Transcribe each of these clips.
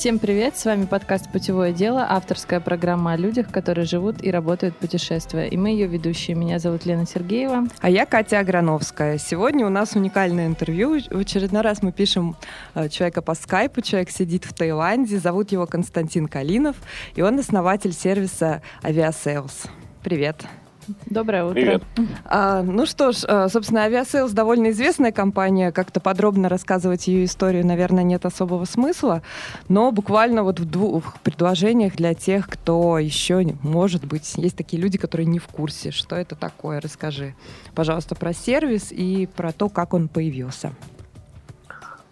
Всем привет, с вами подкаст «Путевое дело», авторская программа о людях, которые живут и работают путешествуя. И мы ее ведущие. Меня зовут Лена Сергеева. А я Катя Аграновская. Сегодня у нас уникальное интервью. В очередной раз мы пишем э, человека по скайпу. Человек сидит в Таиланде. Зовут его Константин Калинов. И он основатель сервиса Aviasales. Привет. Доброе утро. Привет. А, ну что ж, а, собственно, Aviasales довольно известная компания. Как-то подробно рассказывать ее историю, наверное, нет особого смысла. Но буквально вот в двух предложениях для тех, кто еще, может быть, есть такие люди, которые не в курсе, что это такое. Расскажи, пожалуйста, про сервис и про то, как он появился.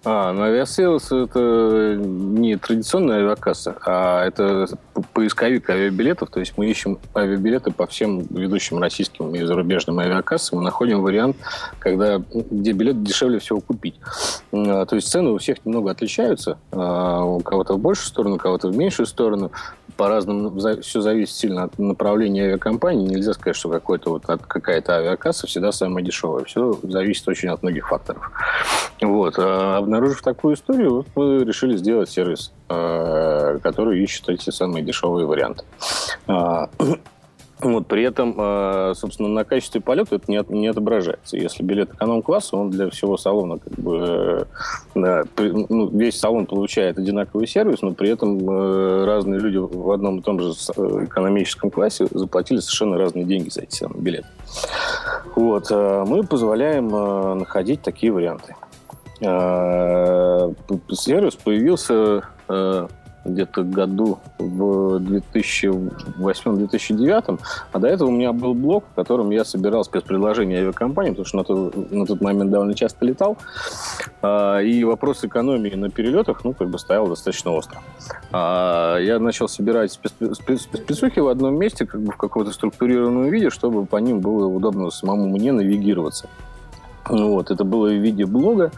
А, ну Aviasales это не традиционная авиакасса, а это поисковик авиабилетов. То есть мы ищем авиабилеты по всем ведущим российским и зарубежным авиакассам. Мы находим вариант, когда, где билет дешевле всего купить. А, то есть цены у всех немного отличаются. А, у кого-то в большую сторону, у кого-то в меньшую сторону по-разному, все зависит сильно от направления авиакомпании. Нельзя сказать, что какой-то вот какая-то авиакасса всегда самая дешевая. Все зависит очень от многих факторов. Вот. Обнаружив такую историю, вот мы решили сделать сервис, э, который ищет эти самые дешевые варианты. А, вот, при этом, э, собственно, на качестве полета это не, не отображается. Если билет эконом-класса, он для всего салона, как бы, э, да, ну, весь салон получает одинаковый сервис, но при этом разные люди в одном и том же экономическом классе заплатили совершенно разные деньги за эти самые билеты. Вот, мы позволяем находить такие варианты. Сервис появился где-то году в 2008-2009, а до этого у меня был блог, в котором я собирал спецпредложения авиакомпаниям, потому что на тот, на тот момент довольно часто летал, а, и вопрос экономии на перелетах, ну, как бы стоял достаточно остро. А, я начал собирать спецухи в одном месте, как бы в каком-то структурированном виде, чтобы по ним было удобно самому мне навигироваться. Вот, это было в виде блога,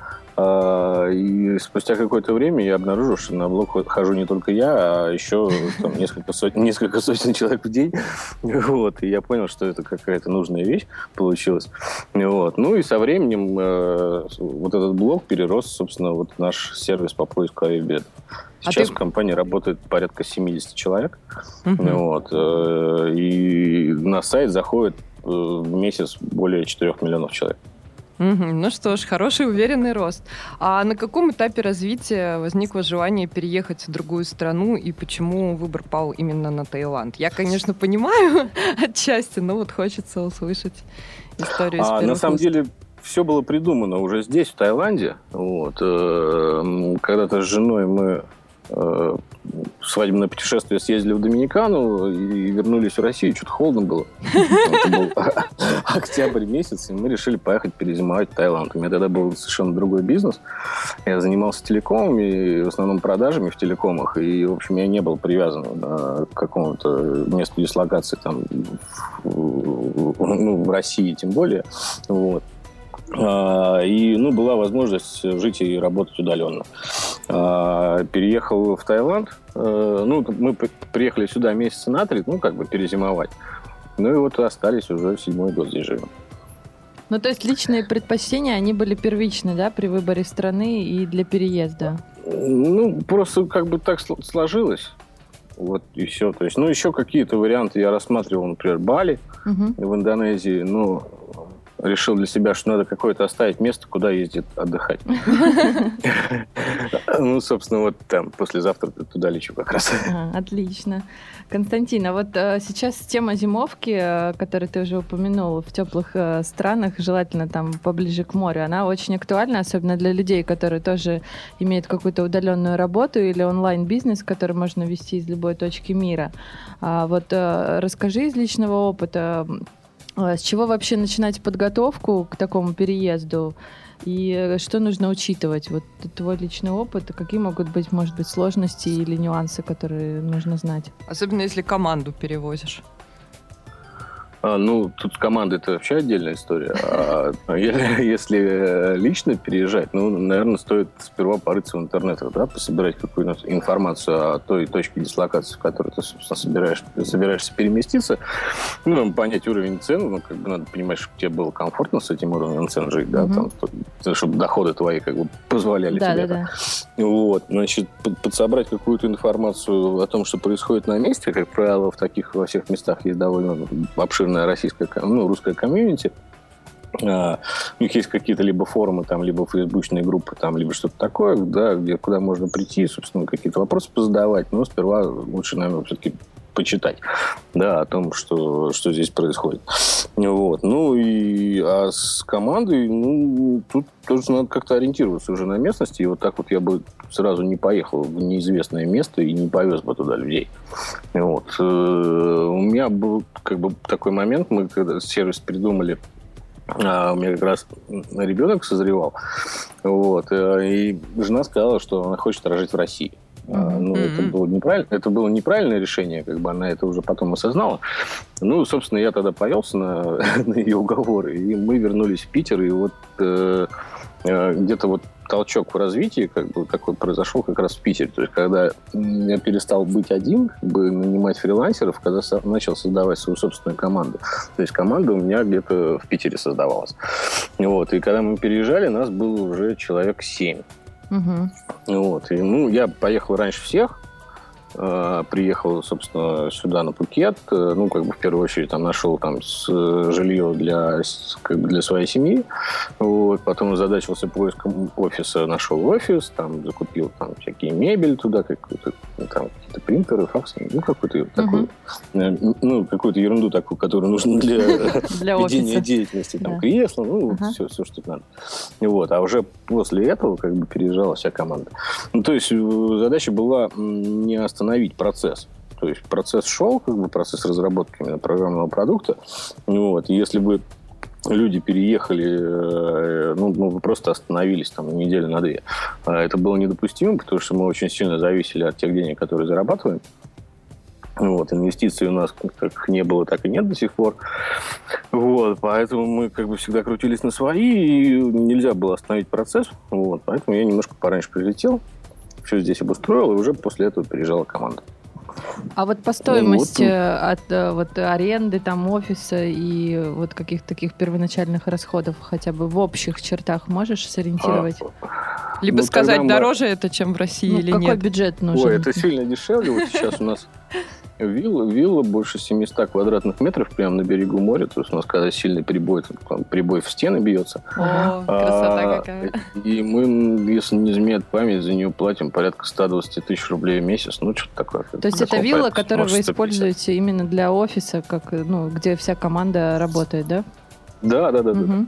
и спустя какое-то время я обнаружил, что на блог хожу не только я, а еще там, несколько, сотен, несколько сотен человек в день. Вот. И я понял, что это какая-то нужная вещь получилась. Вот. Ну и со временем э, вот этот блог перерос, собственно, вот наш сервис по поиску авиабилетов. А Сейчас а ты... в компании работает порядка 70 человек. Угу. Вот. Э, и на сайт заходит э, в месяц более 4 миллионов человек. Угу. Ну что ж, хороший уверенный рост. А на каком этапе развития возникло желание переехать в другую страну и почему выбор пал именно на Таиланд? Я, конечно, понимаю отчасти, но вот хочется услышать историю. А, на самом деле все было придумано уже здесь, в Таиланде. Вот. Э, когда-то с женой мы э, свадебное путешествие съездили в Доминикану и вернулись в Россию. Что-то холодно было. Это был октябрь месяц, и мы решили поехать перезимовать в Таиланд. У меня тогда был совершенно другой бизнес. Я занимался телекомом и в основном продажами в телекомах. И, в общем, я не был привязан к какому-то месту дислокации там, ну, в России тем более. Вот. А, и ну, была возможность жить и работать удаленно. А, переехал в Таиланд. А, ну, мы приехали сюда месяца на три, ну, как бы перезимовать. Ну и вот остались уже седьмой год здесь живем. Ну, то есть личные предпочтения, они были первичны, да, при выборе страны и для переезда? Ну, просто как бы так сложилось. Вот и все. То есть, ну, еще какие-то варианты я рассматривал, например, Бали угу. в Индонезии. Ну, решил для себя, что надо какое-то оставить место, куда ездит отдыхать. Ну, собственно, вот там послезавтра туда лечу как раз. Отлично. Константин, а вот э, сейчас тема зимовки, э, которую ты уже упомянул, в теплых э, странах, желательно там поближе к морю, она очень актуальна, особенно для людей, которые тоже имеют какую-то удаленную работу или онлайн-бизнес, который можно вести из любой точки мира. А вот расскажи из личного опыта, а с чего вообще начинать подготовку к такому переезду? И что нужно учитывать? Вот твой личный опыт, какие могут быть, может быть, сложности или нюансы, которые нужно знать? Особенно если команду перевозишь. А, ну, тут с командой это вообще отдельная история. А, если лично переезжать, ну, наверное, стоит сперва порыться в интернетах, да, пособирать какую-то информацию о той точке дислокации, в которой ты, собственно, собираешь, собираешься переместиться. Ну, понять уровень цен, ну, как бы надо понимать, чтобы тебе было комфортно с этим уровнем цен жить, да, угу. там, чтобы доходы твои как бы позволяли да, тебе да, да. Вот, значит, подсобрать какую-то информацию о том, что происходит на месте, как правило, в таких во всех местах есть довольно обширная российская, ну, русская комьюнити. Uh, у них есть какие-то либо форумы, там, либо фейсбучные группы, там, либо что-то такое, да, где, куда можно прийти, собственно, какие-то вопросы позадавать. Но сперва лучше, наверное, все-таки почитать, да, о том, что, что здесь происходит. Вот. Ну и а с командой, ну, тут тоже надо как-то ориентироваться уже на местности. И вот так вот я бы сразу не поехал в неизвестное место и не повез бы туда людей. Вот. Э, у меня был как бы такой момент, мы когда сервис придумали, а у меня как раз ребенок созревал. Вот. Э, и жена сказала, что она хочет рожать в России. Mm-hmm. Ну, это было неправильно, это было неправильное решение, как бы она это уже потом осознала. Ну, собственно, я тогда повелся на, на ее уговоры, и мы вернулись в Питер, и вот э, э, где-то вот толчок в развитии как бы такой произошел как раз в Питере. То есть, когда я перестал быть один, как бы нанимать фрилансеров, когда начал создавать свою собственную команду. То есть команда у меня где-то в Питере создавалась. Вот. И когда мы переезжали, нас было уже человек семь. Угу. Вот. И, ну, я поехал раньше всех, приехал, собственно, сюда на Пукет. Э, ну, как бы в первую очередь там нашел там с, жилье для, как бы для своей семьи. Вот. Потом озадачился поиском офиса, нашел офис, там закупил там всякие мебель туда, какую-то там какие-то принтеры, факсы, ну, какую-то uh-huh. такую, э, ну, какую-то ерунду такую, которую нужно для, для ведения деятельности, там, да. кресло, ну, все, все, что надо. Вот. А уже после этого как бы переезжала вся команда. Ну, то есть э, задача была не остановить процесс. То есть процесс шел, как бы процесс разработки именно программного продукта. Вот. Если бы люди переехали, э, ну, мы ну, просто остановились там неделю на две. А это было недопустимо, потому что мы очень сильно зависели от тех денег, которые зарабатываем. Вот, инвестиций у нас как не было, так и нет до сих пор. Вот, поэтому мы как бы всегда крутились на свои, и нельзя было остановить процесс. Вот, поэтому я немножко пораньше прилетел, все здесь обустроил, и уже после этого переезжала команда. А вот по стоимости вот. от э, вот, аренды там офиса и вот каких-то таких первоначальных расходов хотя бы в общих чертах можешь сориентировать? А, Либо ну, сказать, дороже мы... это, чем в России ну, или какой нет? Какой бюджет нужен? Ой, это сильно дешевле. Вот сейчас у нас Вилла, вилла больше 700 квадратных метров прямо на берегу моря. То есть у нас когда сильный прибой, там, прибой в стены бьется. О, красота а, какая. И мы, если не изменяет память, за нее платим порядка 120 тысяч рублей в месяц. Ну, что-то такое. То есть это вилла, которую вы используете именно для офиса, как, ну, где вся команда работает, да? Да, да, да. Угу.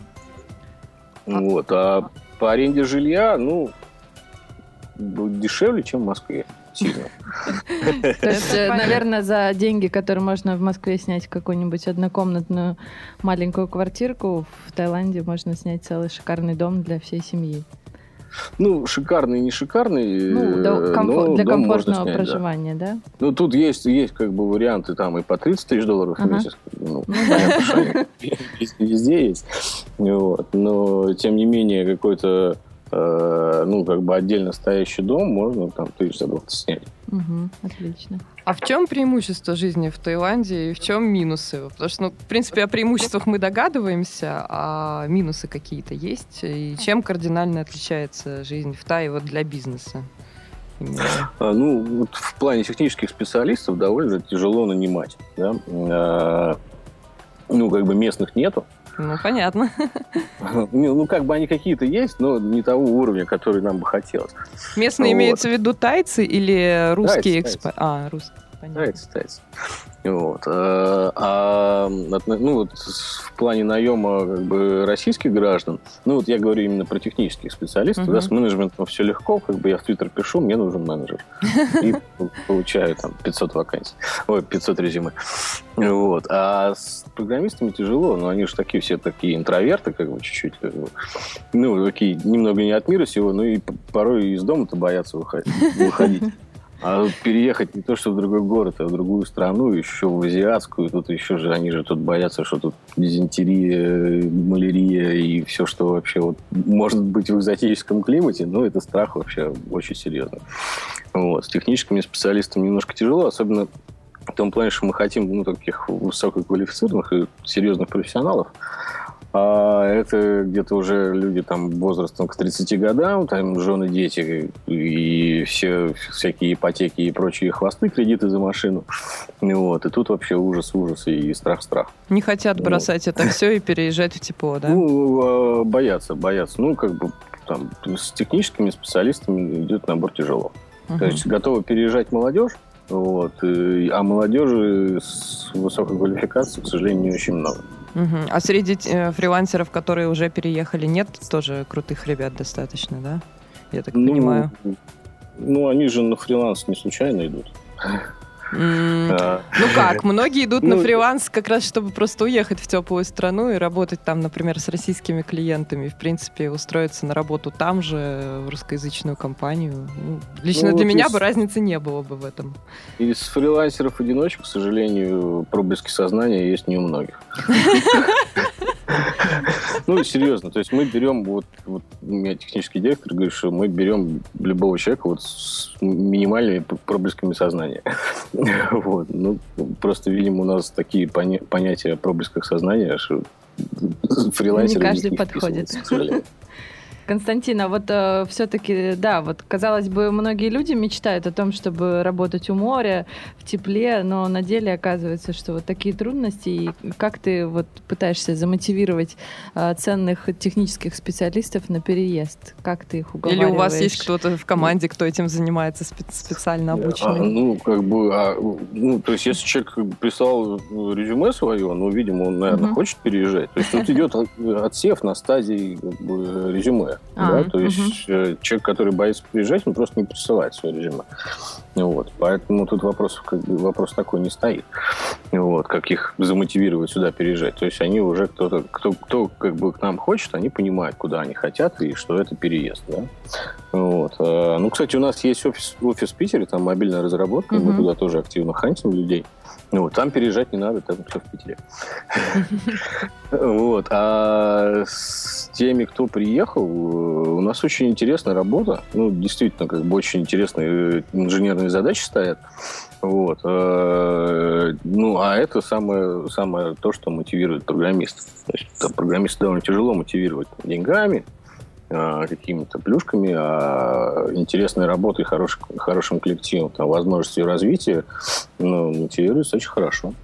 да. Вот. А по аренде жилья, ну, дешевле, чем в Москве сильно. То есть, э, наверное, за деньги, которые можно в Москве снять какую-нибудь однокомнатную маленькую квартирку, в Таиланде можно снять целый шикарный дом для всей семьи. Ну, шикарный, не шикарный. Ну, до, комфор- для комфортного снять, проживания, да. да? Ну, тут есть, есть как бы варианты там и по 30 тысяч долларов ага. в месяц. Ну, ну понятно, везде есть. Вот. Но, тем не менее, какой-то Э, ну, как бы отдельно стоящий дом можно там тысяч за 20 снять. Угу, отлично. А в чем преимущество жизни в Таиланде и в чем минусы? Потому что, ну, в принципе, о преимуществах мы догадываемся, а минусы какие-то есть? И чем кардинально отличается жизнь в Тае вот для бизнеса? А, ну, вот в плане технических специалистов довольно тяжело нанимать. Да? А, ну, как бы местных нету. Ну, понятно. Ну, как бы они какие-то есть, но не того уровня, который нам бы хотелось. Местные вот. имеется в виду тайцы или русские экспорты? А, русские. Тайцы, тайцы. Вот. А, а, ну, вот в плане наема как бы, российских граждан, ну, вот я говорю именно про технических специалистов, угу. да, с менеджментом все легко, как бы я в Твиттер пишу, мне нужен менеджер. И получаю там 500 вакансий, ой, 500 резюме. Вот. А с программистами тяжело, но они же такие все такие интроверты, как бы чуть-чуть, как бы, ну, такие немного не от мира сего, но и порой из дома-то боятся выходить. А переехать не то, что в другой город, а в другую страну, еще в азиатскую, тут еще же, они же тут боятся, что тут дизентерия, малярия и все, что вообще вот может быть в экзотическом климате, но это страх вообще очень серьезный. Вот. С техническими специалистами немножко тяжело, особенно в том плане, что мы хотим ну, таких высококвалифицированных и серьезных профессионалов, а это где-то уже люди там возрастом к 30 годам, там жены, дети и все всякие ипотеки и прочие хвосты, кредиты за машину. Вот. И тут вообще ужас, ужас и страх-страх. Не хотят бросать вот. это все и переезжать в тепло, да? Ну, а, боятся, боятся. Ну, как бы там с техническими специалистами идет набор тяжело. Угу. То есть готовы переезжать молодежь, вот, а молодежи с высокой квалификацией, к сожалению, не очень много. Угу. А среди э, фрилансеров, которые уже переехали, нет тоже крутых ребят достаточно, да? Я так ну, понимаю. Ну, они же на фриланс не случайно идут. Ну как, многие идут на ну, фриланс как раз, чтобы просто уехать в теплую страну и работать там, например, с российскими клиентами. В принципе, устроиться на работу там же, в русскоязычную компанию. Ну, лично ну, для меня бы разницы не было бы в этом. Из фрилансеров-одиночек, к сожалению, проблески сознания есть не у многих. Ну, серьезно, то есть мы берем, вот, вот у меня технический директор говорит, что мы берем любого человека вот с минимальными проблесками сознания. Вот. Ну, просто, видимо, у нас такие поня- понятия о проблесках сознания, что фрилансеры не каждый подходит. К сожалению. Константин, а вот э, все-таки, да, вот казалось бы, многие люди мечтают о том, чтобы работать у моря, в тепле, но на деле оказывается, что вот такие трудности. И как ты вот пытаешься замотивировать э, ценных технических специалистов на переезд? Как ты их уговариваешь? Или у вас есть кто-то в команде, кто этим занимается спе- специально обученный? А, ну, как бы, а, ну, то есть, если человек прислал резюме свое, ну, видимо, он, наверное, угу. хочет переезжать. То есть, тут идет отсев на стадии бы, резюме. А, да? То есть угу. человек, который боится приезжать, он просто не присылает свой резюме. Вот. Поэтому тут вопрос, вопрос такой не стоит. Вот. Как их замотивировать сюда переезжать. То есть они уже кто-то, кто, кто как бы к нам хочет, они понимают, куда они хотят и что это переезд. Да? Вот. А, ну, кстати, у нас есть офис, офис в Питере, там мобильная разработка, угу. мы туда тоже активно хантим людей. Ну, там переезжать не надо, там все в Питере. Вот. А с теми, кто приехал, у нас очень интересная работа. Ну, действительно, как бы очень интересные инженерные задачи стоят. Вот. Э, ну, а это самое, самое то, что мотивирует программистов. То есть, программистов довольно тяжело мотивировать деньгами, а, какими-то плюшками, а интересной работой, хорош, хорошим коллективом, там, возможностью развития, ну, мотивируется очень хорошо.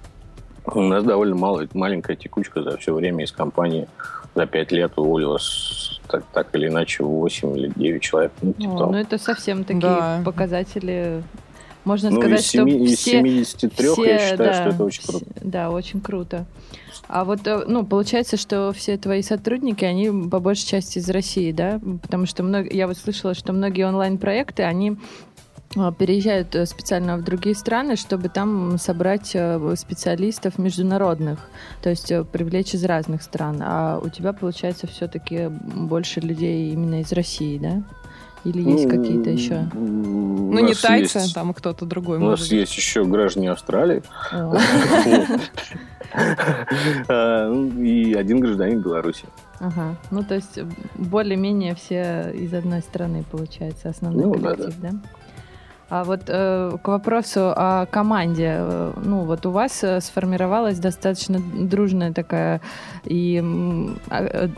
У нас довольно мало, маленькая текучка за все время из компании. За пять лет уволилось так, так или иначе 8 или 9 человек. Ну, типа О, ну это совсем такие да. показатели можно ну, сказать, из 7, что из 73 все, я считаю, да, что это очень круто. Да, очень круто. А вот, э, ну, получается, что все твои сотрудники, они по большей части из России, да? Потому что много, я вот слышала, что многие онлайн-проекты, они э, переезжают э, специально в другие страны, чтобы там собрать специалистов международных, то есть привлечь из разных стран. А у тебя, получается, все-таки больше людей именно из России, да? Или есть ну, какие-то еще? Ну, не тайцы, есть, там кто-то другой. У нас быть. есть еще граждане Австралии. А, ну, и один гражданин Беларуси. Ага. Ну, то есть более-менее все из одной страны, получается, основной ну, коллектив, да? А вот э, к вопросу о команде. Э, ну, вот у вас э, сформировалась достаточно дружная такая и, э,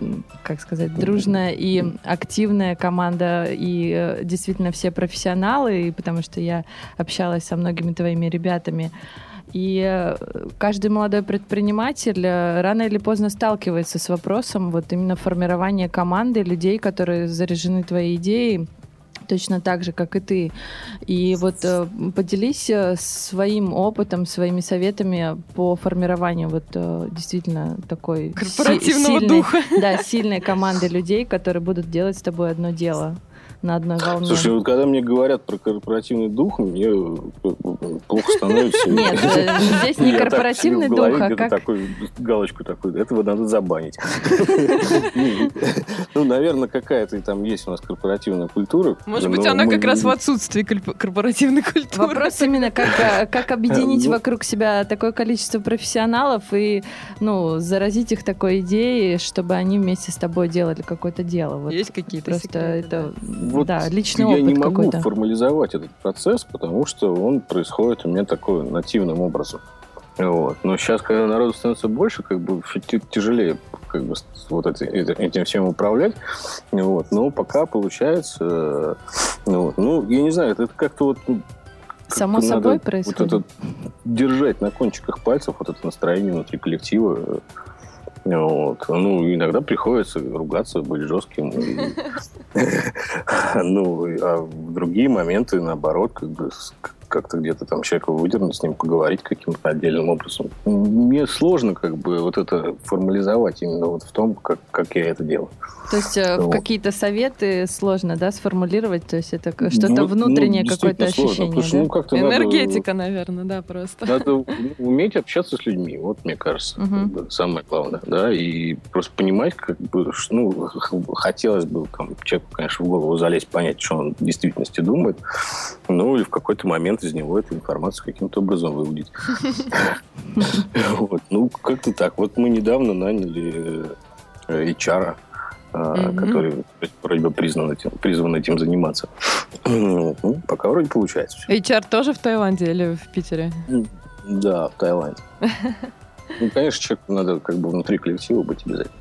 как сказать, дружная и активная команда, и действительно все профессионалы, и потому что я общалась со многими твоими ребятами. И каждый молодой предприниматель рано или поздно сталкивается с вопросом вот именно формирования команды людей, которые заряжены твоей идеей, точно так же, как и ты. И вот э, поделись своим опытом, своими советами по формированию вот действительно такой корпоративного си- сильной, духа. Да, сильной команды людей, которые будут делать с тобой одно дело на одной волне. Слушай, вот когда мне говорят про корпоративный дух, мне э, плохо становится. Нет, э, здесь не корпоративный дух, а как... такой галочку такую, этого надо забанить. Ну, наверное, какая-то там есть у нас корпоративная культура. Может быть, она как раз в отсутствии корпоративной культуры. Вопрос именно, как, э, объединить ну. вокруг себя такое количество профессионалов и, ну, заразить их такой идеей, чтобы они вместе с тобой делали какое-то дело. Есть какие-то Просто это, вот да, личный я опыт не могу какой-то. формализовать этот процесс, потому что он происходит у меня такой нативным образом. Вот. Но сейчас, когда народу становится больше, как бы тяжелее как бы, вот эти, этим всем управлять. Вот. Но пока получается... Ну, ну, я не знаю, это как-то вот ну, Само собой происходит. Вот это держать на кончиках пальцев вот это настроение внутри коллектива. Вот. Ну, иногда приходится ругаться, быть жестким. Ну, а в другие моменты, наоборот, как бы как-то где-то там человека выдернуть, с ним поговорить каким-то отдельным образом. Мне сложно как бы вот это формализовать именно вот в том, как, как я это делаю. То есть э, вот. какие-то советы сложно, да, сформулировать? То есть это что-то ну, внутреннее, ну, какое-то ощущение, сложно, да? ну, Энергетика, надо, наверное, да, просто. Надо уметь общаться с людьми, вот мне кажется, угу. самое главное, да, и просто понимать, как бы, ну, хотелось бы там, человеку, конечно, в голову залезть, понять, что он в действительности думает, ну, или в какой-то момент из него эту информацию каким-то образом выудить. Ну, как-то так. Вот мы недавно наняли э, HR, mm-hmm. который вроде бы призван этим заниматься. Ну, пока вроде получается. HR тоже в Таиланде или в Питере? Да, в Таиланде. Ну, конечно, человеку надо как бы внутри коллектива быть обязательно.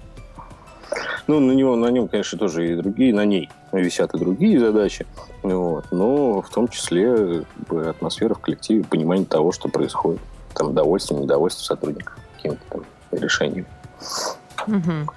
Ну, на, него, на нем, конечно, тоже и другие, на ней висят и другие задачи. Вот, но в том числе атмосфера в коллективе, понимание того, что происходит. Там удовольствие, недовольство сотрудников каким-то там решением. Угу.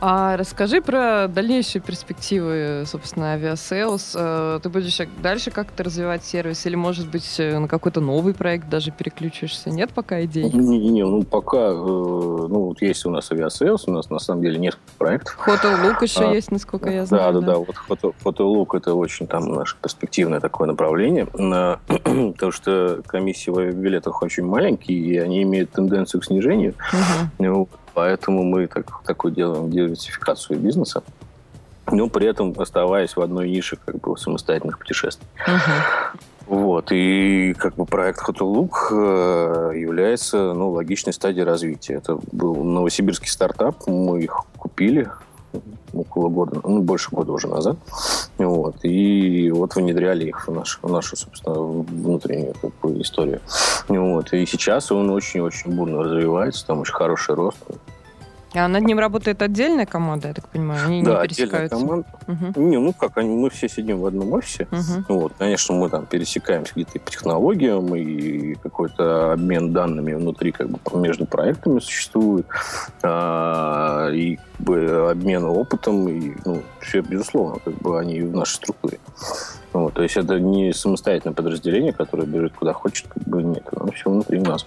А расскажи про дальнейшие перспективы, собственно, Aviasales. Э, ты будешь дальше как-то развивать сервис или, может быть, э, на какой-то новый проект даже переключишься? Нет пока идей? Не, не, ну пока, э, ну вот есть у нас Aviasales, у нас на самом деле несколько проектов. Hotellook еще а, есть, насколько я знаю. Да, да, да, вот Хотеллук это очень там наше перспективное такое направление, потому что комиссии в билетах очень маленькие, и они имеют тенденцию к снижению. Угу. Поэтому мы так, такой делаем диверсификацию бизнеса, но при этом оставаясь в одной нише как бы самостоятельных путешествий. Uh-huh. Вот, и как бы проект Look э, является ну, логичной стадией развития. Это был новосибирский стартап, мы их купили около года, ну, больше года уже назад. Вот, и вот внедряли их в нашу, в нашу собственно, внутреннюю как бы, историю. Вот, и сейчас он очень-очень бурно развивается, там очень хороший рост. А над ним работает отдельная команда, я так понимаю? Они да, не пересекаются? команда. Угу. Не, ну как, они, мы все сидим в одном офисе. Угу. Вот, конечно, мы там пересекаемся где-то по технологиям, и какой-то обмен данными внутри как бы между проектами существует, а, и как бы, обмен опытом, и ну, все, безусловно, как бы они в нашей структуре. Вот, то есть это не самостоятельное подразделение, которое бежит куда хочет, как бы нет, оно все внутри нас.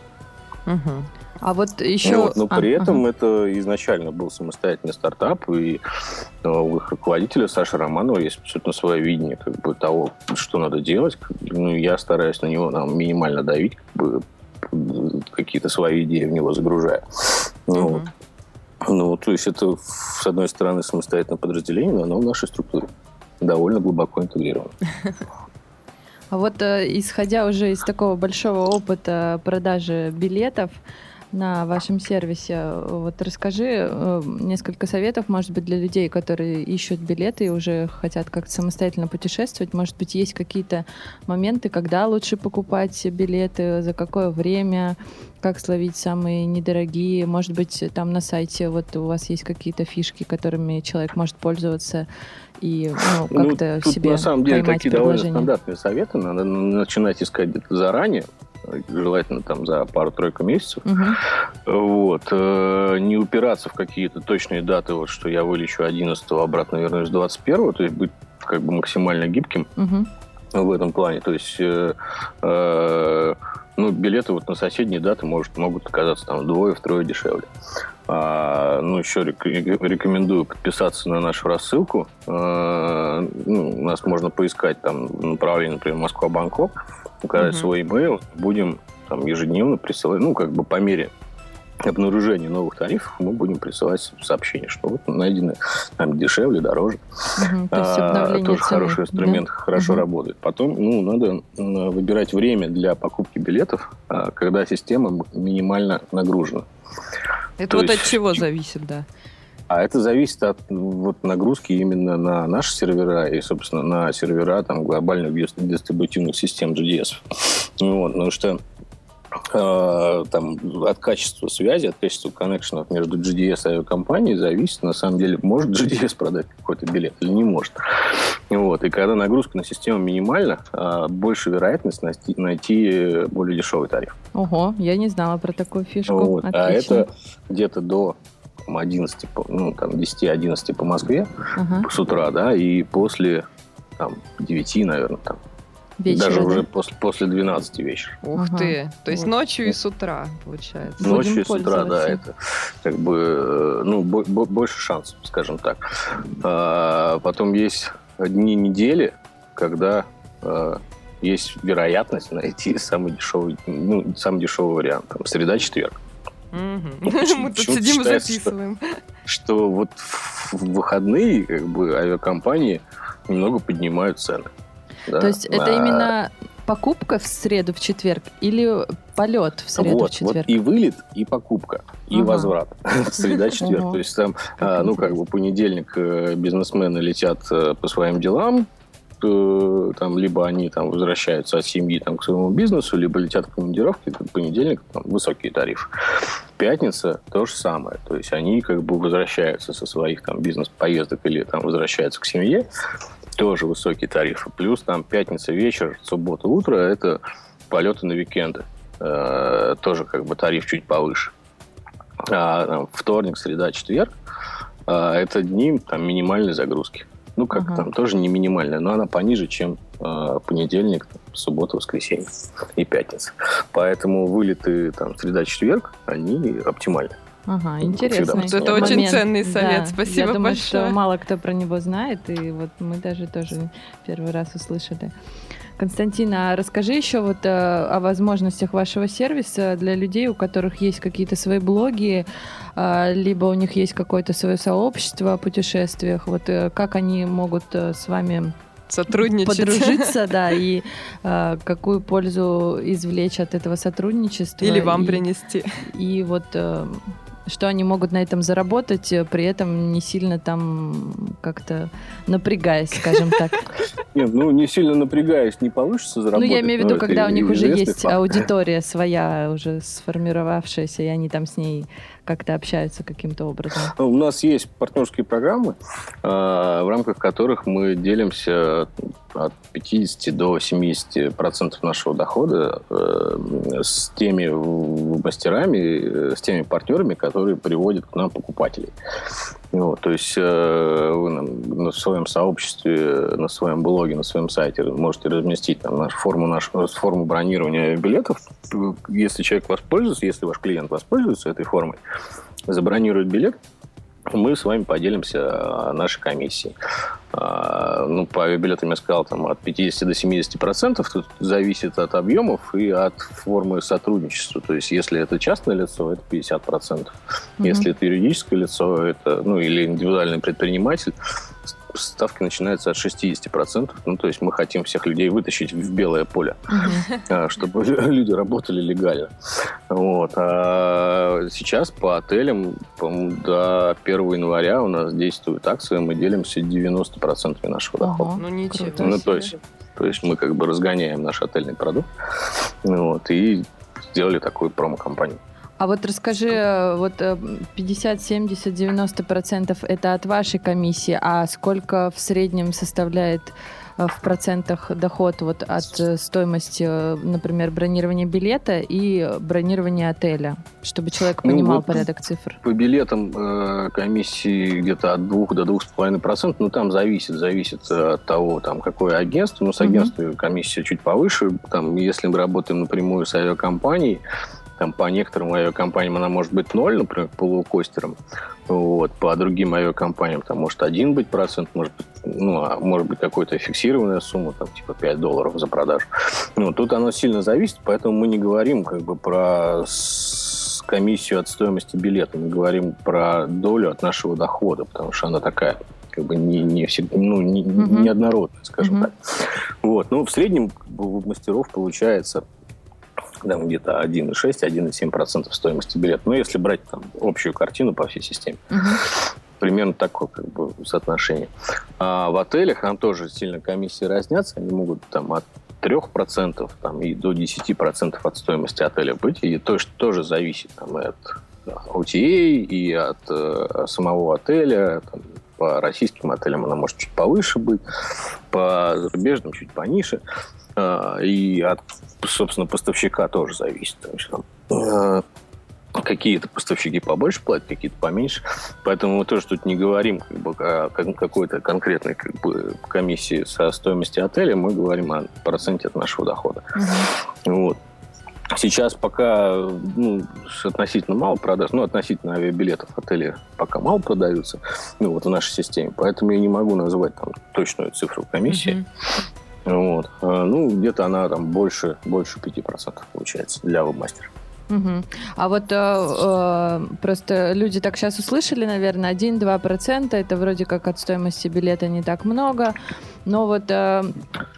Угу. А вот еще... Вот, но при а, этом ага. это изначально был самостоятельный стартап, и э, у их руководителя Саши Романова есть абсолютно свое видение как бы, того, что надо делать. Ну, я стараюсь на него там, минимально давить, как бы, какие-то свои идеи в него загружая. Ну, вот. Ну, то есть это, с одной стороны, самостоятельное подразделение, но оно в нашей структуре довольно глубоко интегрировано. А вот э, исходя уже из такого большого опыта продажи билетов, на вашем сервисе. Вот расскажи э, несколько советов, может быть, для людей, которые ищут билеты и уже хотят как-то самостоятельно путешествовать. Может быть, есть какие-то моменты, когда лучше покупать билеты, за какое время, как словить самые недорогие. Может быть, там на сайте вот у вас есть какие-то фишки, которыми человек может пользоваться и ну, ну как-то ну, тут себе на самом деле такие довольно стандартные советы. Надо начинать искать заранее желательно там за пару-тройку месяцев. Угу. Вот. Э, не упираться в какие-то точные даты, вот что я вылечу 11 обратно вернусь 21 то есть быть как бы максимально гибким угу. в этом плане. То есть э, э, ну, билеты вот на соседние даты может, могут оказаться там вдвое, втрое дешевле. А, ну, еще рекомендую подписаться на нашу рассылку. А, ну, нас можно поискать там направление, например, Москва-Бангкок, указать угу. свой email. Будем там ежедневно присылать, ну, как бы по мере обнаружения новых тарифов мы будем присылать сообщение, что вот найдены там дешевле, дороже. Угу, то а, тоже цены, хороший инструмент, да? хорошо угу. работает. Потом, ну, надо выбирать время для покупки билетов, а, когда система минимально нагружена. Это То вот есть, от чего зависит, да? А это зависит от вот, нагрузки именно на наши сервера и, собственно, на сервера там, глобальных дистрибутивных систем GDS. Вот, потому что э, там, от качества связи, от качества коннекшенов между GDS и авиакомпанией зависит, на самом деле, может GDS продать какой-то билет или не может. Вот. И когда нагрузка на систему минимальна, э, больше вероятность найти, найти более дешевый тариф. Ого, я не знала про такую фишку. Вот. А это где-то до 11, ну, там, 10-11 по Москве uh-huh. с утра, да, и после там, 9, наверное, там, Вечера, Даже да? уже после, после 12 вечера. Ух ага. ты! То есть вот. ночью и с утра, получается. Ночью Будем и с утра, да. Это как бы, э, ну, больше шансов, скажем так. А, потом есть дни недели, когда а, есть вероятность найти самый дешевый, ну, самый дешевый вариант. Там, среда-четверг. Мы тут сидим и записываем. Что вот в выходные как бы авиакомпании немного поднимают цены. То есть это именно покупка в среду, в четверг или полет в среду, вот, в четверг? Вот и вылет, и покупка, и ага. возврат. Среда, четверг. То есть там, а, ну, как бы понедельник э, бизнесмены летят э, по своим делам, э, там, либо они там возвращаются от семьи там, к своему бизнесу, либо летят в командировки, в понедельник там, высокие тарифы. Пятница то же самое. То есть они как бы возвращаются со своих там бизнес-поездок или там возвращаются к семье, тоже высокие тарифы. Плюс там пятница вечер, суббота утро – это полеты на уикенды. Э, тоже как бы тариф чуть повыше. А там, вторник, среда, четверг э, это дни там, минимальной загрузки. Ну, как uh-huh. там, тоже не минимальная, но она пониже, чем э, понедельник, суббота, воскресенье и пятница. Поэтому вылеты там среда-четверг, они оптимальны. Ага, интересно. Вот это момент. очень ценный совет. Да, Спасибо я думаю, большое. что мало кто про него знает, и вот мы даже тоже первый раз услышали. Константин, а расскажи еще вот э, о возможностях вашего сервиса для людей, у которых есть какие-то свои блоги, либо у них есть какое-то свое сообщество о путешествиях. Вот э, как они могут э, с вами сотрудничать. Подружиться, да, и э, какую пользу извлечь от этого сотрудничества. Или вам и, принести. И вот э, что они могут на этом заработать, э, при этом не сильно там как-то напрягаясь, скажем так. Нет, ну не сильно напрягаясь не получится заработать. Ну я имею в виду, когда у них уже есть аудитория своя, уже сформировавшаяся, и они там с ней как-то общаются каким-то образом? У нас есть партнерские программы, а, в рамках которых мы делимся от 50 до 70 процентов нашего дохода э, с теми мастерами, с теми партнерами, которые приводят к нам покупателей. Вот, то есть э, вы на своем сообществе, на своем блоге, на своем сайте можете разместить там нашу форму, нашу форму бронирования билетов. Если человек воспользуется, если ваш клиент воспользуется этой формой, забронирует билет, мы с вами поделимся нашей комиссией. А, ну, по авиабилетам я сказал, там, от 50 до 70 процентов. Тут зависит от объемов и от формы сотрудничества. То есть, если это частное лицо, это 50 процентов. Mm-hmm. Если это юридическое лицо, это, ну, или индивидуальный предприниматель, ставки начинаются от 60%. Ну, то есть мы хотим всех людей вытащить в белое поле, uh-huh. чтобы люди работали легально. Вот. А сейчас по отелям до 1 января у нас действуют акции, мы делимся 90% нашего дохода. Ну, ничего. Ну, то есть, то есть мы как бы разгоняем наш отельный продукт вот, и сделали такую промо-компанию. А вот расскажи, э, вот 50, 70, 90 процентов это от вашей комиссии, а сколько в среднем составляет э, в процентах доход вот от э, стоимости, например, бронирования билета и бронирования отеля, чтобы человек ну, понимал ну, вот порядок цифр? По билетам э, комиссии где-то от 2 до 2,5 процентов, ну там зависит, зависит от того, там какое агентство, но с агентством угу. комиссия чуть повыше, там если мы работаем напрямую с авиакомпанией, Там по некоторым авиакомпаниям она может быть ноль, например, по лоукостерам. Вот. По другим авиакомпаниям там может один быть процент, может быть, ну, а может быть какая-то фиксированная сумма, там типа 5 долларов за продажу. Ну, тут оно сильно зависит, поэтому мы не говорим как бы про комиссию от стоимости билета, мы говорим про долю от нашего дохода, потому что она такая как бы не, не всегда, ну, не, uh-huh. неоднородная, скажем uh-huh. так. Вот. Ну, в среднем у мастеров получается там где-то 1,6-1,7% стоимости билета. Ну, если брать там общую картину по всей системе. Примерно такое как бы, соотношение. А в отелях там тоже сильно комиссии разнятся. Они могут там от 3% там, и до 10% от стоимости отеля быть. И то, что тоже зависит там, и от OTA, и от э, самого отеля. Там, по российским отелям она может чуть повыше быть, по зарубежным чуть пониже. Э, и от, собственно, поставщика тоже зависит. Э, какие-то поставщики побольше платят, какие-то поменьше. Поэтому мы тоже тут не говорим как бы, о какой-то конкретной как бы, комиссии со стоимости отеля, мы говорим о проценте от нашего дохода. Uh-huh. Вот. Сейчас пока ну, относительно мало продаж, ну, относительно авиабилетов отели пока мало продаются, ну, вот в нашей системе, поэтому я не могу назвать там точную цифру комиссии. Uh-huh. Вот. А, ну, где-то она там больше, больше 5% получается для вебмастера. Угу. А вот э, э, просто люди так сейчас услышали, наверное, 1-2%, это вроде как от стоимости билета не так много, но вот э,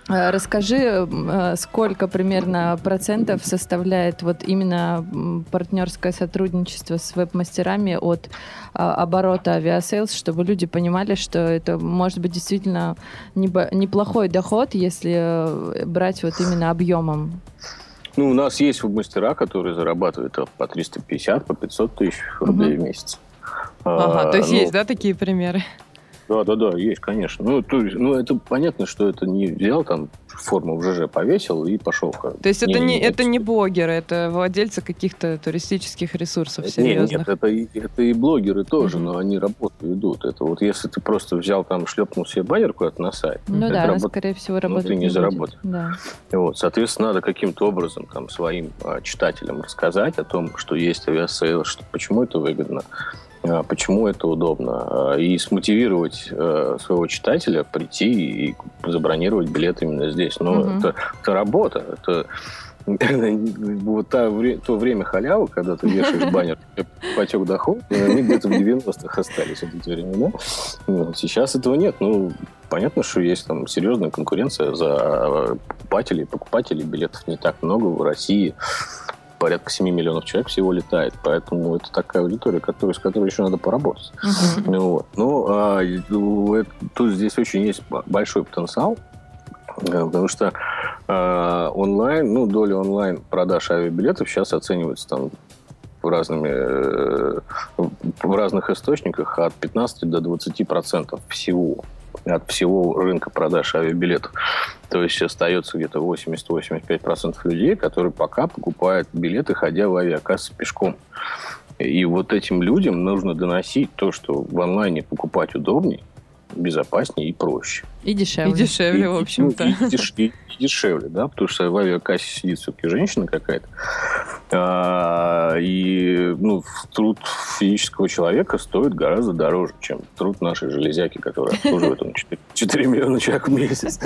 э, расскажи, э, сколько примерно процентов составляет вот именно партнерское сотрудничество с веб-мастерами от э, оборота Aviasales, чтобы люди понимали, что это может быть действительно неплохой доход, если э, брать вот именно объемом. Ну, у нас есть мастера, которые зарабатывают по 350, по 500 тысяч рублей угу. в месяц. Ага, а, то есть ну, есть, да, такие примеры? Да, да, да, есть, конечно. Ну, то, ну, это понятно, что это не взял там форму в ЖЖ повесил и пошел. То есть не, это не, не это не блогеры, это владельцы каких-то туристических ресурсов серьезных? Нет, нет, это, и, это и блогеры тоже, mm-hmm. но они работу ведут. Это вот если ты просто взял там, шлепнул себе баннер куда-то на сайт, ну да, работ... скорее всего, работает ну, ты не, не заработал. Да. Вот, соответственно, надо каким-то образом там своим а, читателям рассказать о том, что есть Aviasales, что почему это выгодно, почему это удобно, а, и смотивировать э, своего читателя прийти и забронировать билет именно здесь. Но угу. это, это работа, это вот та, то время халявы, когда ты вешаешь баннер потек доход, они где-то в 90-х остались вот эти времена. Вот. Сейчас этого нет. Ну, понятно, что есть там серьезная конкуренция за покупателей. Покупателей билетов не так много в России порядка 7 миллионов человек всего летает, поэтому это такая аудитория, которая, с которой еще надо поработать. Uh-huh. Вот. Ну, а, тут здесь очень есть большой потенциал, э, потому что э, онлайн, ну, доля онлайн продаж авиабилетов сейчас оценивается там разными, э, в разных источниках от 15 до 20 процентов всего от всего рынка продаж авиабилетов. То есть остается где-то 80-85% людей, которые пока покупают билеты, ходя в авиакассы пешком. И вот этим людям нужно доносить то, что в онлайне покупать удобнее, безопаснее и проще. И дешевле. И дешевле, и, в общем-то. И, и, и, и дешевле, да, потому что в авиакассе сидит все-таки женщина какая-то. А, и ну, труд физического человека стоит гораздо дороже, чем труд нашей железяки, которая обслуживает 4, 4 миллиона человек в месяц.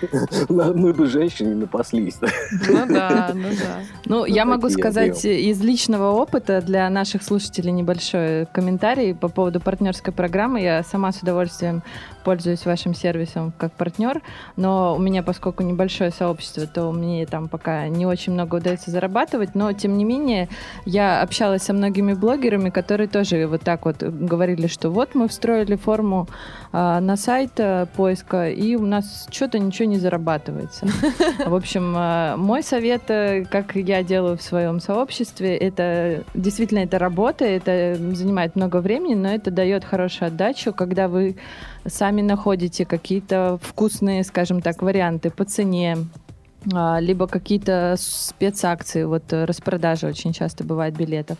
Мы бы женщине напаслись. Ну да, ну да. Ну, я могу сказать из личного опыта для наших слушателей небольшой комментарий по поводу партнерской программы. Я сама с удовольствием пользуюсь вашим сервисом как партнер, но у меня, поскольку небольшое сообщество, то мне там пока не очень много удается зарабатывать, но тем не менее я общалась со многими блогерами, которые тоже вот так вот говорили, что вот мы встроили форму а, на сайт а, поиска, и у нас что-то ничего не зарабатывается. В общем, а, мой совет, э, как я делаю в своем сообществе, это действительно это работа, это занимает много времени, но это дает хорошую отдачу, когда вы сами находите какие-то вкусные, скажем так, варианты по цене, а, либо какие-то спецакции, вот э, распродажа очень часто бывает билетов,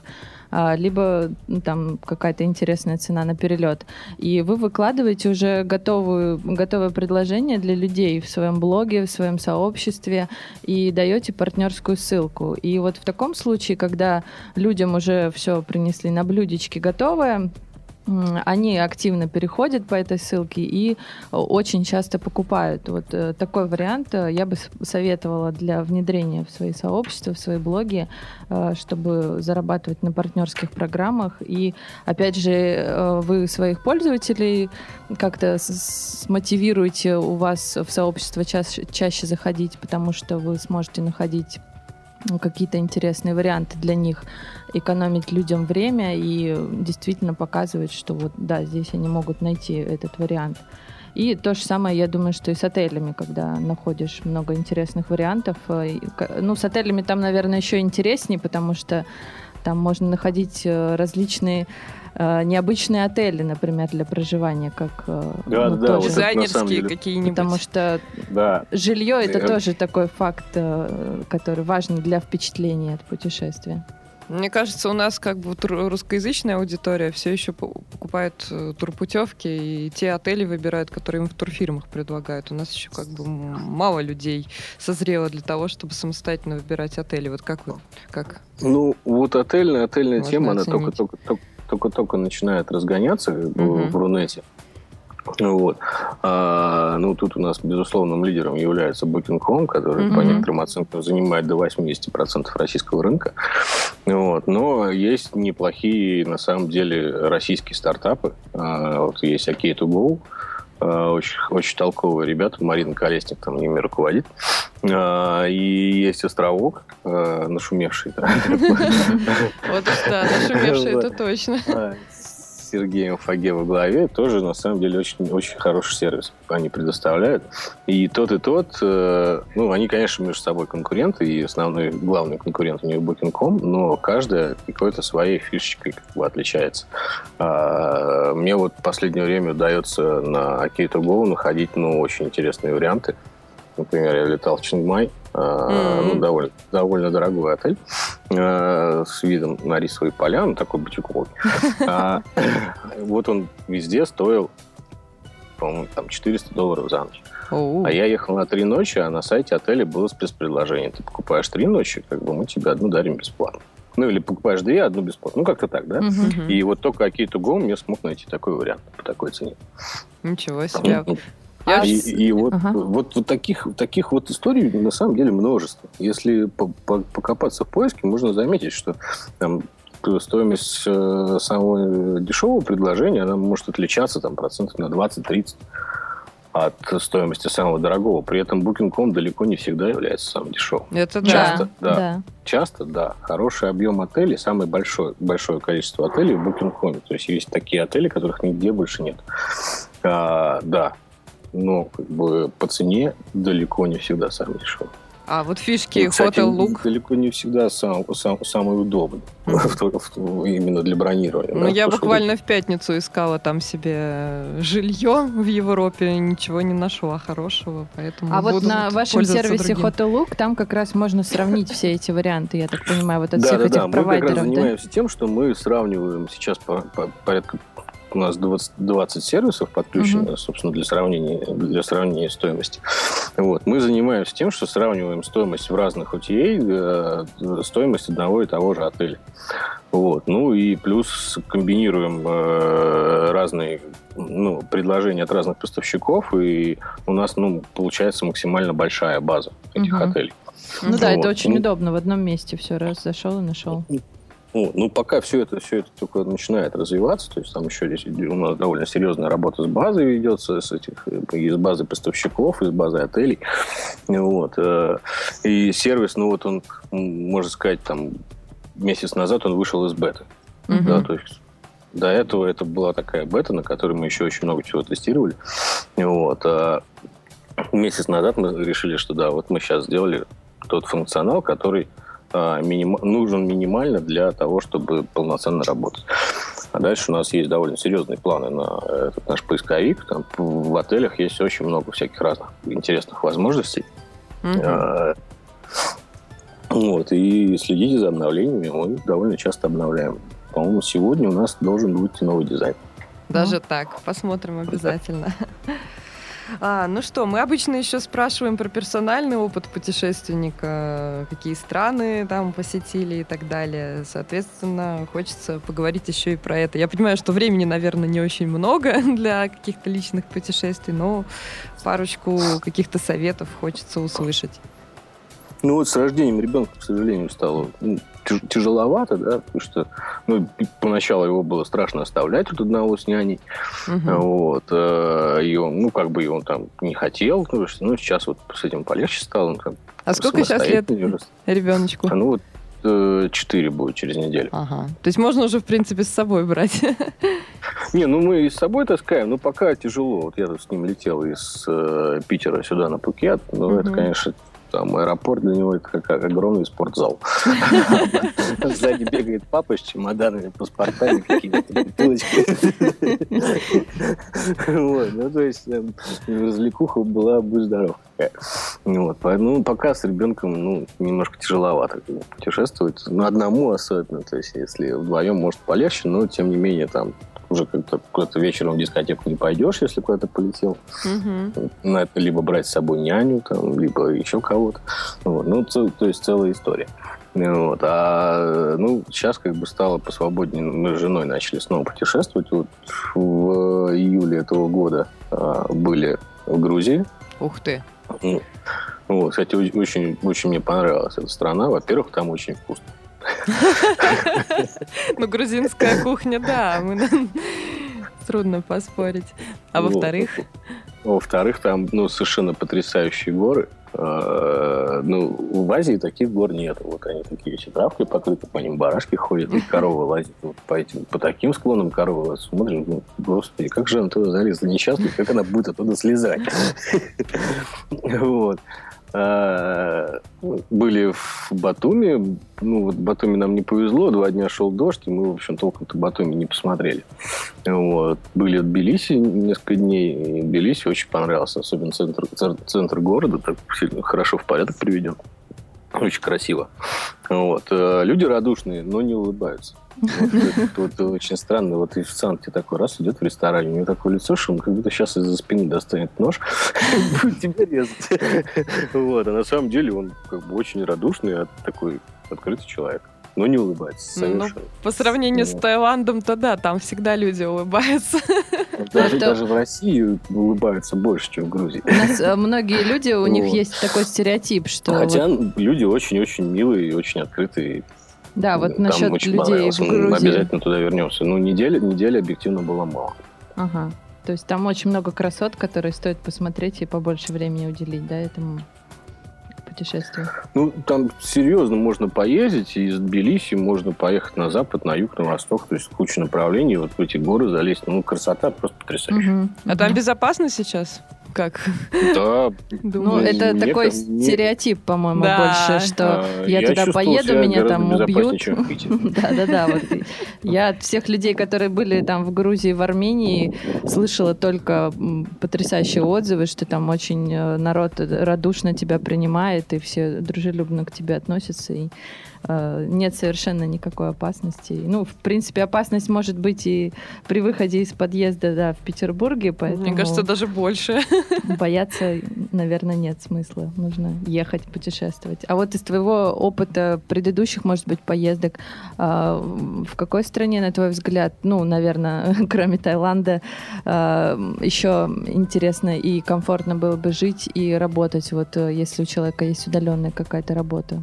а, либо ну, там какая-то интересная цена на перелет. И вы выкладываете уже готовую, готовое предложение для людей в своем блоге, в своем сообществе и даете партнерскую ссылку. И вот в таком случае, когда людям уже все принесли на блюдечке готовое, они активно переходят по этой ссылке и очень часто покупают. Вот э, такой вариант э, я бы советовала для внедрения в свои сообщества, в свои блоги, э, чтобы зарабатывать на партнерских программах. И опять же, вы своих пользователей как-то смотивируете у вас в сообщество чаще, чаще заходить, потому что вы сможете находить какие-то интересные варианты для них, экономить людям время и действительно показывать, что вот да, здесь они могут найти этот вариант. И то же самое, я думаю, что и с отелями, когда находишь много интересных вариантов. Э, ну, с отелями там, наверное, еще интереснее, потому что там можно находить э, различные э, необычные отели, например, для проживания, как э, да, ну, да, тоже. Вот дизайнерские какие-нибудь. Потому что да. жилье это тоже такой факт, э, который важен для впечатления от путешествия. Мне кажется, у нас как бы русскоязычная аудитория все еще покупает э, турпутевки и те отели выбирают, которые им в турфирмах предлагают. У нас еще как бы мало людей созрело для того, чтобы самостоятельно выбирать отели. Вот как вы? Как? Ну, вот отельная, отельная Можно тема, оценить. она только-только только-только начинает разгоняться mm-hmm. в Рунете. Вот. А, ну, тут у нас безусловным лидером является Booking.com, который mm-hmm. по некоторым оценкам занимает до 80% российского рынка. Вот. Но есть неплохие, на самом деле, российские стартапы. А, вот есть Окей to Go, а, очень, очень толковые ребята. Марина Колесник там ними руководит. А, и есть островок, а, нашумевший. Вот да, нашумевший, это точно. Сергеем Фаге во главе тоже, на самом деле, очень, очень хороший сервис они предоставляют. И тот, и тот, э, ну, они, конечно, между собой конкуренты, и основной, главный конкурент у них Booking.com, но каждая какой-то своей фишечкой как бы отличается. А, мне вот в последнее время удается на K2Go находить, ну, очень интересные варианты. Например, я летал в Чингмай, mm-hmm. ну, довольно, довольно дорогой отель э, с видом на рисовые поля, ну, такой бутиковый. А, вот он везде стоил, по-моему, там 400 долларов за ночь. А я ехал на три ночи, а на сайте отеля было спецпредложение. Ты покупаешь три ночи, как бы мы тебе одну дарим бесплатно. Ну, или покупаешь две, одну бесплатно. Ну, как-то так, да? Uh-huh. И вот только Акиту Go мне смог найти такой вариант по такой цене. Ничего себе. Я и, и вот, ага. вот, вот таких, таких вот историй на самом деле множество. Если по -по покопаться в поиске, можно заметить, что там стоимость э, самого дешевого предложения, она может отличаться там процентов на 20-30 от стоимости самого дорогого. При этом Booking.com далеко не всегда является самым дешевым. Это часто, да. да. да. Часто, да. Хороший объем отелей, самое большое, большое количество отелей в Booking.com. То есть есть такие отели, которых нигде больше нет. А, да, но как бы по цене далеко не всегда самый дешевый. А вот фишки Кстати, Hotel Look... далеко не всегда сам, сам, самый удобный mm-hmm. именно для бронирования. Ну, да, я буквально в пятницу искала там себе жилье в Европе, ничего не нашла хорошего, поэтому А вот на вашем сервисе другим. Hotel Look там как раз можно сравнить все эти варианты, я так понимаю, вот от да, всех да, этих да. провайдеров. Мы как раз занимаемся тем, что мы сравниваем сейчас по, по, порядка у нас 20, 20 сервисов подключено, uh-huh. собственно, для сравнения, для сравнения стоимости. Вот. Мы занимаемся тем, что сравниваем стоимость в разных OTA, э, стоимость одного и того же отеля. Вот. Ну и плюс комбинируем э, разные ну, предложения от разных поставщиков, и у нас ну, получается максимально большая база этих uh-huh. отелей. Ну вот. да, это очень ну, удобно в одном месте все раз зашел и нашел. Ну, ну, пока все это, все это только начинает развиваться, то есть там еще здесь у нас довольно серьезная работа с базой ведется, с этих, из базы поставщиков, из базы отелей. Вот. Э, и сервис, ну вот он, можно сказать, там месяц назад он вышел из беты. Угу. Да, то есть до этого это была такая бета, на которой мы еще очень много чего тестировали. Вот. А месяц назад мы решили, что да, вот мы сейчас сделали тот функционал, который миним... нужен минимально для того, чтобы полноценно работать. А дальше у нас есть довольно серьезные планы на этот наш поисковик. Там в отелях есть очень много всяких разных интересных возможностей. А, Вот, и следите за обновлениями, мы довольно часто обновляем. По-моему, сегодня у нас должен быть новый дизайн. Даже так, посмотрим обязательно. А, ну что, мы обычно еще спрашиваем про персональный опыт путешественника, какие страны там посетили и так далее. Соответственно, хочется поговорить еще и про это. Я понимаю, что времени, наверное, не очень много для каких-то личных путешествий, но парочку каких-то советов хочется услышать. Ну вот с рождением ребенка, к сожалению, стало тяжеловато, да, потому что ну, поначалу его было страшно оставлять тут одного с няней, Мгм. вот, э, и он, ну, как бы он там не хотел, ну, что- ну, сейчас вот с этим полегче стало, он бы А сколько сейчас лет ребеночку? А, ну вот э, четыре будет через неделю. Ага. То есть можно уже, в принципе, с собой брать. Не, ну мы и с собой таскаем, но пока тяжело. Вот я тут с ним летел из э, Питера сюда на Пукет, ну это, Мгм. конечно, там аэропорт для него как огромный спортзал. Сзади бегает папа с чемоданами, паспортами, какими-то бутылочками. Вот, ну то есть эм, развлекуха была, будь здоров. Вот, поэтому пока с ребенком, ну, немножко тяжеловато путешествовать. Ну, одному особенно, то есть если вдвоем, может, полегче, но тем не менее там уже как-то куда-то вечером в дискотеку не пойдешь, если куда-то полетел. Мгм. На это либо брать с собой няню, там, либо еще кого-то. Вот. Ну, ц- то есть целая история. Вот. А ну, сейчас как бы стало посвободнее. Мы с женой начали снова путешествовать. Вот в июле этого года а, были в Грузии. Ух ты. Ну, Вот, кстати, очень, очень мне понравилась эта страна. Во-первых, там очень вкусно. Ну, грузинская кухня, да, трудно поспорить. А Вот. во-вторых, Во-вторых, там ну, совершенно потрясающие горы. Э, Ну, в Азии таких гор нет. Вот они такие все травкой покрыты, по ним барашки ходят, и коровы лазят. Вот по, этим, по таким склонам коровы лазят. Смотришь, ну, господи, как же она туда залезла несчастная, как она будет оттуда слезать? Вот. А, Были в Батуми. Ну, вот Батуми нам не повезло. Два дня шел дождь, и мы, в общем, толком-то Батуми не посмотрели. Вот. Были в Тбилиси несколько дней. И Тбилиси очень понравился. Особенно центр, центр города. Так сильно хорошо в порядок приведен. Очень красиво. Вот. Э, Люди радушные, но не улыбаются. Вот это вот очень странно. Вот официант тебе такой раз идет в ресторане, у него такое лицо, что он как будто сейчас из-за спины достанет нож и будет тебя резать. Вот. А на самом деле он как бы очень радушный, а такой открытый человек. Но не улыбается Ну, совершенно. по сравнению с Вот. Таиландом-то да, там всегда люди улыбаются. Даже, Это- даже в России улыбаются больше, чем в Грузии. У нас э, многие люди, у них есть такой стереотип, что... Хотя вот- люди очень-очень милые и очень открытые. да, вот Там насчет очень людей в Мы Грузии. обязательно туда вернемся. Ну, неделя, неделя объективно было мало. Ага. То есть там очень много красот, которые стоит посмотреть и побольше времени уделить, да, этому путешествию. Ну, там серьезно можно поездить, и из Тбилиси можно поехать на запад, на юг, на восток, то есть куча направлений, вот в эти горы залезть. Ну, красота просто потрясающая. Мгм. А там Мгм. безопасно сейчас? Как? Да, Ну, это такой стереотип, по-моему, Да. больше, что а, я туда поеду, меня там убьют. Да-да-да. Вот. Я от всех людей, которые были там в Грузии, в Армении, слышала только потрясающие отзывы, что там очень э, народ радушно тебя принимает, и все дружелюбно к тебе относятся, и э, нет совершенно никакой опасности. Ну, в принципе, опасность может быть и при выходе из подъезда да, в Петербурге, поэтому Мне кажется, даже больше. бояться, наверное, нет смысла. Нужно ехать, путешествовать. А вот из твоего опыта предыдущих, может быть, поездок, а, в какой стране, на твой взгляд, ну, наверное, кроме Таиланда, а, еще интересно и комфортно было бы жить и работать, вот э, если у человека есть удаленная какая-то работа?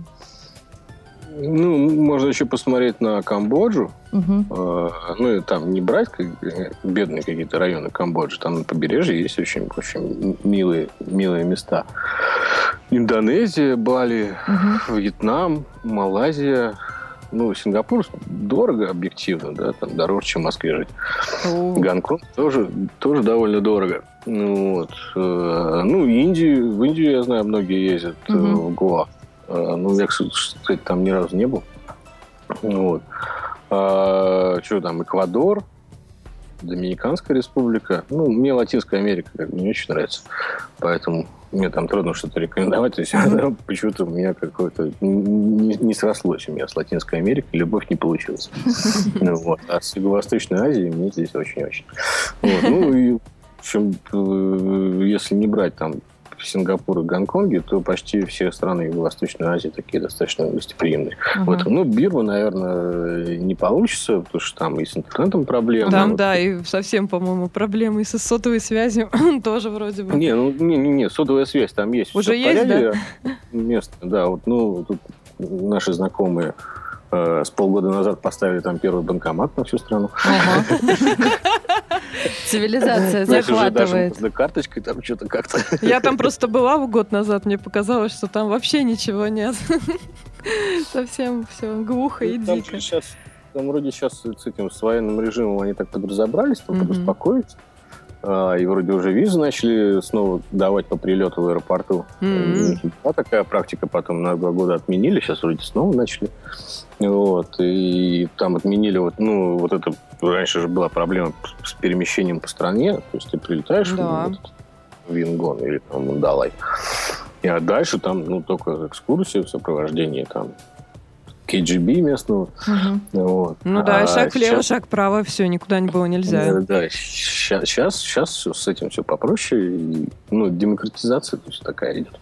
Ну, можно еще посмотреть на Камбоджу. Э, Ну, и там не брать как, э, бедные какие-то районы Камбоджи. Там на побережье есть очень, очень милые, милые места. Индонезия, Бали, Мгм. Вьетнам, Малайзия. Ну, Сингапур дорого, объективно, да, там дороже, чем в Москве жить. Гонконг тоже, тоже довольно дорого. Ну, вот. Э, ну, Индию, в Индию, я знаю, многие ездят, Мгм. в Гоа. Э, Ну, я, кстати, там ни разу не был. Вот. что там, Эквадор. Доминиканская республика. Ну, мне Латинская Америка как бы не очень нравится. Поэтому мне там трудно что-то рекомендовать. То есть почему-то у меня какое-то не, не срослось у меня с Латинской Америкой, любовь не получилась. Ну, вот. А с Юго-Восточной Азией мне здесь очень-очень. Вот. Ну и в общем, э, если не брать там Сингапур и Гонконге, то почти все страны Юго-Восточной Азии такие достаточно гостеприимные. Uh-huh. Вот. Ну, Бирма, наверное, не получится, потому что там и с интернетом проблемы. Там, вот. да, и совсем, по-моему, проблемы и со сотовой связью тоже вроде бы. Не, ну, не, не, не, сотовая связь там есть. Уже есть, да? Место, да. Вот, ну, тут наши знакомые с полгода назад поставили там первый банкомат на всю страну. Цивилизация захватывает. За карточкой там что-то как-то. Я там просто была год назад, мне показалось, что там вообще ничего нет. Совсем все глухо и ну, дико. Там вроде сейчас с этим, с военным режимом они так подразобрались, там подуспокоились. А, и вроде уже визы начали снова давать по прилету в аэропорту. Mm-hmm. А такая практика потом на два года отменили, сейчас вроде снова начали. Вот, и там отменили вот, ну, вот это, раньше же была проблема с перемещением по стране, то есть ты прилетаешь да. в, в Вингон или там Мандалай, а дальше там, ну, только экскурсии в сопровождении там KGB местного. Угу. Вот. Ну да, а шаг влево, сейчас... шаг вправо, все, никуда не было нельзя. Да, да, сейчас, сейчас, сейчас с этим все попроще. И, ну, демократизация то есть, такая идет.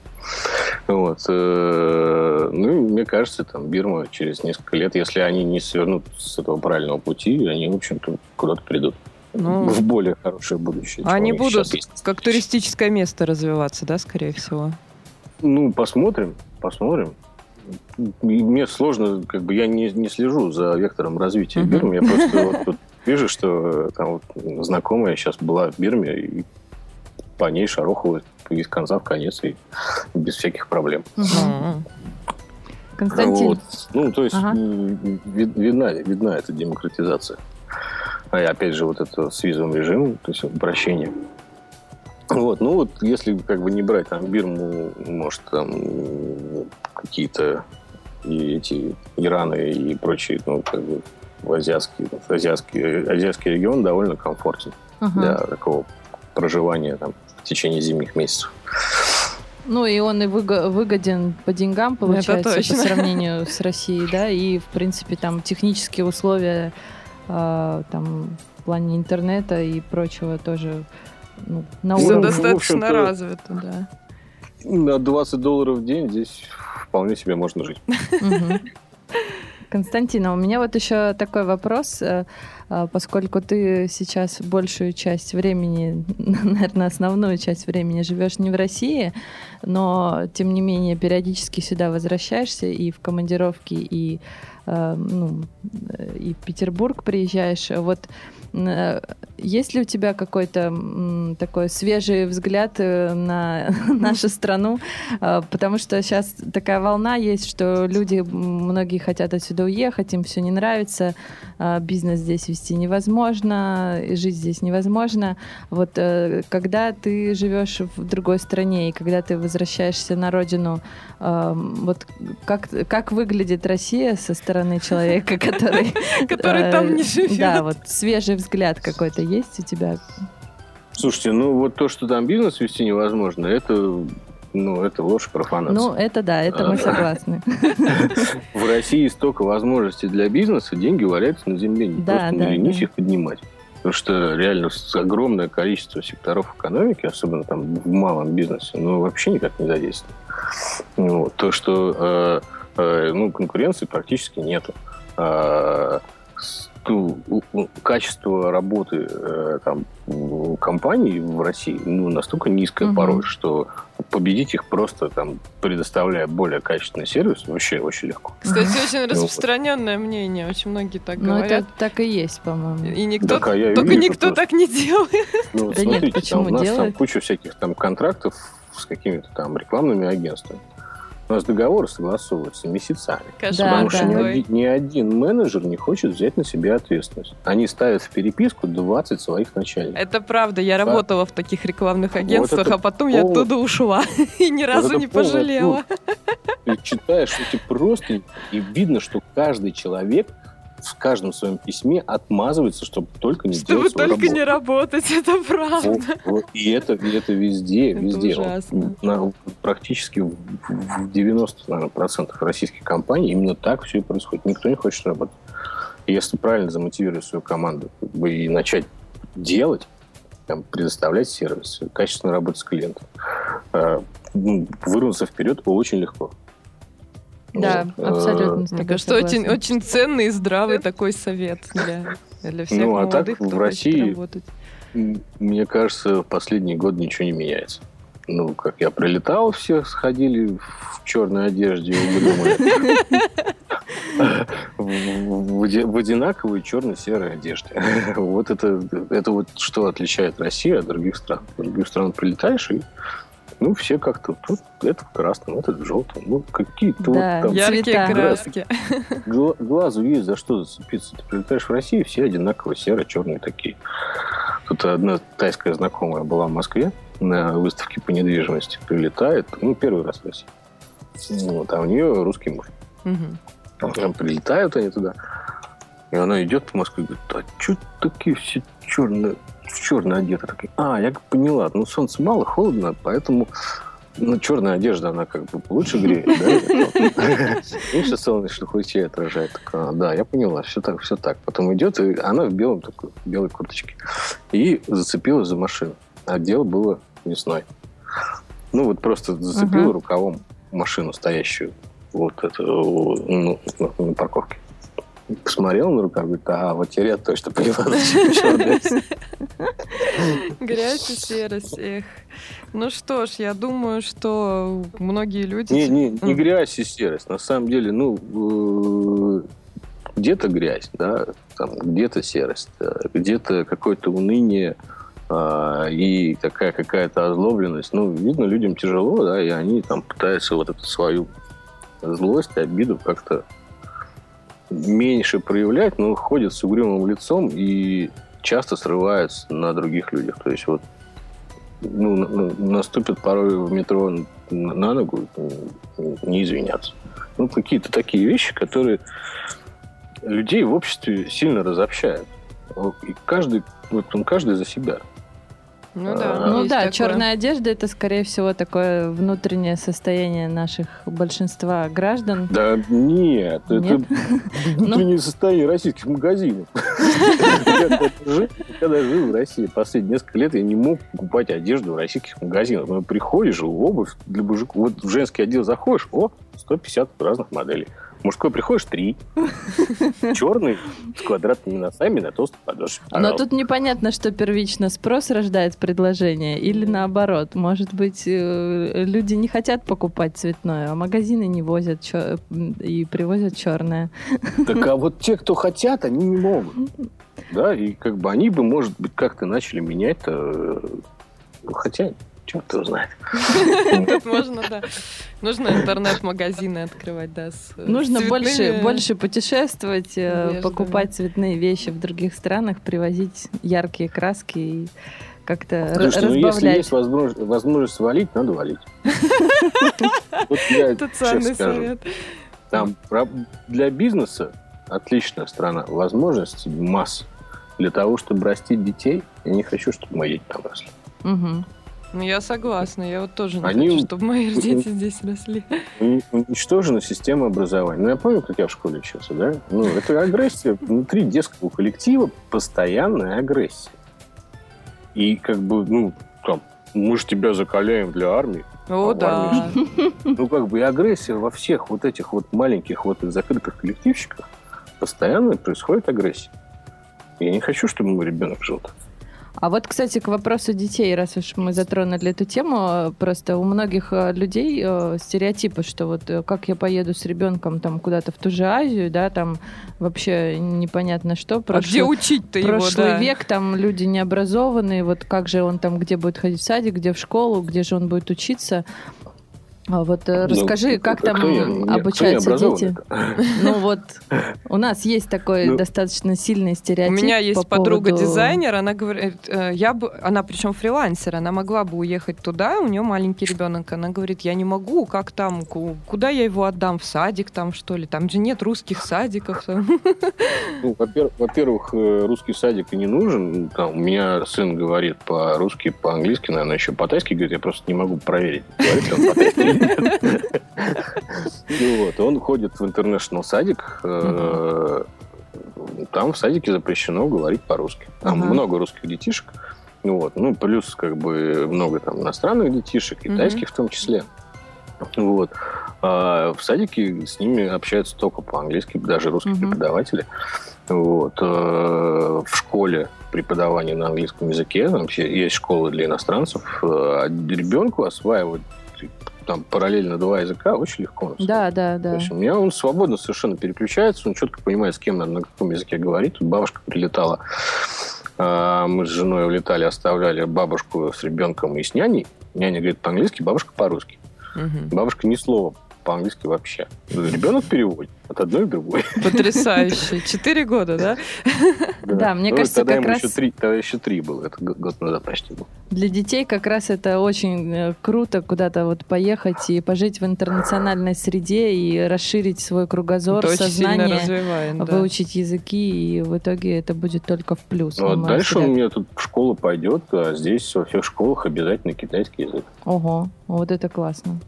Вот. Э, ну, и мне кажется, там Бирма через несколько лет, если они не свернут с этого правильного пути, они, в общем-то, куда-то придут. Ну, в более хорошее будущее. Они будут как туристическое место развиваться, да, скорее всего? Ну, посмотрим, посмотрим мне сложно, как бы я не, не слежу за вектором развития uh-huh. Бирмы. Я просто вот, вот вижу, что там вот, знакомая сейчас была в Бирме и по ней шарохала из конца в конец и без всяких проблем. Uh-huh. Константин. Вот. Ну, то есть ага. вид, видна, видна эта демократизация. А опять же, вот это с визовым режимом, то есть упрощение. Вот, ну вот, если как бы не брать там Бирму, может, там какие-то и эти Ираны и прочие, ну, как бы в азиатский, в азиатский, азиатский регион довольно комфортен uh-huh. для такого проживания там в течение зимних месяцев. Ну, и он и выгоден по деньгам, получается, по сравнению с Россией, да, и, в принципе, там технические условия э, там, в плане интернета и прочего тоже ну, на уровне. достаточно развито, да. На 20 долларов в день здесь вполне себе можно жить. Константина, у меня вот еще такой вопрос, э, э, поскольку ты сейчас большую часть времени, наверное, основную часть времени живешь не в России, но тем не менее периодически сюда возвращаешься и в командировки, и, э, ну, и в Петербург приезжаешь. Вот есть ли у тебя какой-то такой свежий взгляд э, на нашу страну? Э, потому что сейчас такая волна есть, что люди, многие хотят отсюда уехать, им все не нравится, бизнес здесь вести невозможно, жить здесь невозможно. Вот когда ты живешь в другой стране и когда ты возвращаешься на родину, вот как, как выглядит Россия со стороны человека, который... Который там не живет. Да, вот свежий взгляд какой-то есть у тебя? Слушайте, ну вот то, что там бизнес вести невозможно, это ну, это ложь профанация. Ну, это да, это мы согласны. В России столько возможностей для бизнеса, деньги валяются на земле. Не да, просто да, не ленись их поднимать. Потому что реально огромное количество секторов экономики, особенно там в малом бизнесе, ну, вообще никак не задействовано. Вот. То, что э, э, ну, конкуренции практически нету. Э, ну, качество работы э, там, компаний в России ну, настолько низкое угу. порой, что победить их просто там предоставляя более качественный сервис вообще очень легко. Кстати, очень распространенное мнение, очень многие так ну, говорят. это так и есть, по-моему. И никто, так, а только вижу, никто просто... так не делает. Ну, да смотрите, нет, почему там, у нас делает? там куча всяких там контрактов с какими-то там рекламными агентствами. У нас договоры согласовываются месяцами. Кошмар, потому да. что ни один, ни один менеджер не хочет взять на себя ответственность. Они ставят в переписку 20 своих начальников. Это правда. Я да. работала в таких рекламных агентствах, вот а потом пол... я оттуда ушла. И ни разу вот не пожалела. Ты читаешь эти просто, и видно, что каждый человек в каждом своем письме отмазывается, чтобы только не Чтобы делать свою только не работу. работать, это правда. Вот, вот. И это, и это везде, Это везде. Ужасно. на- практически в в 90 наверное, процентов российских компаний именно так все и происходит. Никто не хочет работать. И если правильно замотивировать свою команду как бы, и начать делать, там, предоставлять сервис, качественно работать с клиентом, э, ну, вырваться вперед очень легко. Да, Вот. абсолютно. с Мне тобой кажется, очень, согласна. очень ценный и здравый такой совет для, для всех Ну, а так в России- работать. Мне кажется, в последний год ничего не меняется. Ну, как я прилетал, все сходили в черной одежде в одинаковой черно-серой одежде. Вот это, это вот что отличает Россию от других стран. В других стран прилетаешь и ну, все как-то, тут это в красном, это в желтом. Ну, какие-то Да, вот там Яркие цвета. краски. Гла- глазу есть за что зацепиться. Ты прилетаешь в Россию, все одинаково серо-черные такие. Тут одна тайская знакомая была в Москве на выставке по недвижимости. Прилетает, ну, первый раз в России. Вот, а у нее русский муж. Там прилетают они туда. И она идет по Москве и говорит, а что такие все черные, в черное одеты? Такие, а, я поняла, ну солнца мало, холодно, поэтому ну, черная одежда, она как бы лучше греет, да? Меньше солнечных лучей отражает. Так, да, я поняла, все так, все так. Потом идет, и она в белом такой, в белой курточке. И зацепилась за машину. А дело было весной. Ну, вот просто зацепила рукавом машину, стоящую вот это, ну, на парковке. Посмотрел на рукав, говорит, а, вот теперь я точно поняла, зачем. Грязь и серость, эх. Ну что ж, я думаю, что многие люди... Не, не, не грязь и серость. На самом деле, ну, э, где-то грязь, да, там, где-то серость, да, где-то какое-то уныние а, и такая какая-то озлобленность. Ну, видно, людям тяжело, да, и они там пытаются вот эту свою злость, обиду как-то меньше проявлять, но ходят с угрюмым лицом и часто срываются на других людях. То есть вот ну, на- на- наступят порой в метро на ногу, не извиняться. Ну, какие-то такие вещи, которые людей в обществе сильно разобщают. И каждый, вот он каждый за себя. Ну А, да, Ну да, такое. черная одежда это, скорее всего, такое внутреннее состояние наших большинства граждан. Да нет, Нет? это внутреннее состояние российских магазинов. Я когда жил- в России последние несколько лет, я не мог покупать одежду в российских магазинах. Ну, приходишь, обувь для мужиков. Вот в женский отдел заходишь, о, 150 разных моделей. Мужской приходишь, три. Черный, с квадратными носами на толстой подошве. Но тут непонятно, что первично спрос рождает предложение или наоборот. Может быть, э, люди не хотят покупать цветное, а магазины не возят и привозят черное. Так а вот те, кто хотят, они не могут. Да, и как бы они бы, может быть, как-то начали менять э, хотя, черт его знает. Тут можно, да. Нужно интернет-магазины открывать, да. с, э, Нужно больше, больше путешествовать, э, покупать цветные вещи в других странах, привозить яркие краски и как-то р- Слушай, ну если разбавлять. есть возможность, возможность валить, надо валить. Вот я ценный скажу, совет. Там для бизнеса отличная страна, возможностей масса. Для того, чтобы растить детей, я не хочу, чтобы мои дети там росли. Мгм. Ну, я согласна. Я вот тоже не Они- хочу, чтобы мои дети здесь росли. Уни- Уничтожена система образования. Ну, я помню, как я в школе учился, да? Ну, это агрессия внутри детского коллектива, постоянная агрессия. И как бы, ну, там, мы же тебя закаляем для армии. О, да. Ну, как бы и агрессия во всех вот этих вот маленьких вот закрытых коллективчиках постоянно происходит агрессия. Я не хочу, чтобы мой ребенок жил так. А вот, кстати, к вопросу детей, раз уж мы затронули эту тему, просто у многих э, людей э, стереотипы, что вот э, как я поеду с ребенком там куда-то в ту же Азию, да, там вообще непонятно что. А прошлый- где учить-то его, Прошлый да? век, там люди необразованные, вот как же он там, где будет ходить в садик, где в школу, где же он будет учиться. А вот э, расскажи, ну, как там я, обучаются дети? Ну вот, у нас есть такой ну, достаточно сильный стереотип. У меня есть по подруга поводу... дизайнер, она говорит, э, я бы, она причем фрилансер, она могла бы уехать туда, у нее маленький ребенок, она говорит, я не могу, как там, куда я его отдам, в садик там что ли, там же нет русских садиков. Ну, во-первых, э, русский садик и не нужен, там, у меня сын говорит по-русски, по-английски, наверное, еще по-тайски говорит, я просто не могу проверить, говорит ли он по-тайски ну вот, он ходит в интернешнл садик. Э, там в садике запрещено говорить по-русски. Там много русских детишек. Ну вот, ну плюс как бы много там иностранных детишек, китайских в том числе. Вот. А в садике с ними общаются только по-английски, даже русские преподаватели. Вот. Э, в школе преподавание на английском языке, там есть школы для иностранцев, а ребенку осваивать там параллельно два языка очень легко. Да, да, да. То есть у меня он свободно совершенно переключается, он четко понимает, с кем надо на каком языке говорить. Тут бабушка прилетала, а, мы с женой улетали, оставляли бабушку с ребенком и с няней. Няня говорит по-английски, бабушка по-русски. Угу. Бабушка ни слова по-английски вообще. Ребенок переводит от одной к другой. Потрясающе. Четыре года, да? Да, мне кажется, тогда как раз... Еще три, тогда еще три было, это год назад почти был. Для детей как раз это очень э, круто куда-то вот поехать и пожить в интернациональной среде и расширить свой кругозор, сознание, выучить языки, и в итоге это будет только в плюс. Ну, а дальше у меня тут в школу пойдет, а здесь во всех школах обязательно китайский язык. Ого, вот это классно.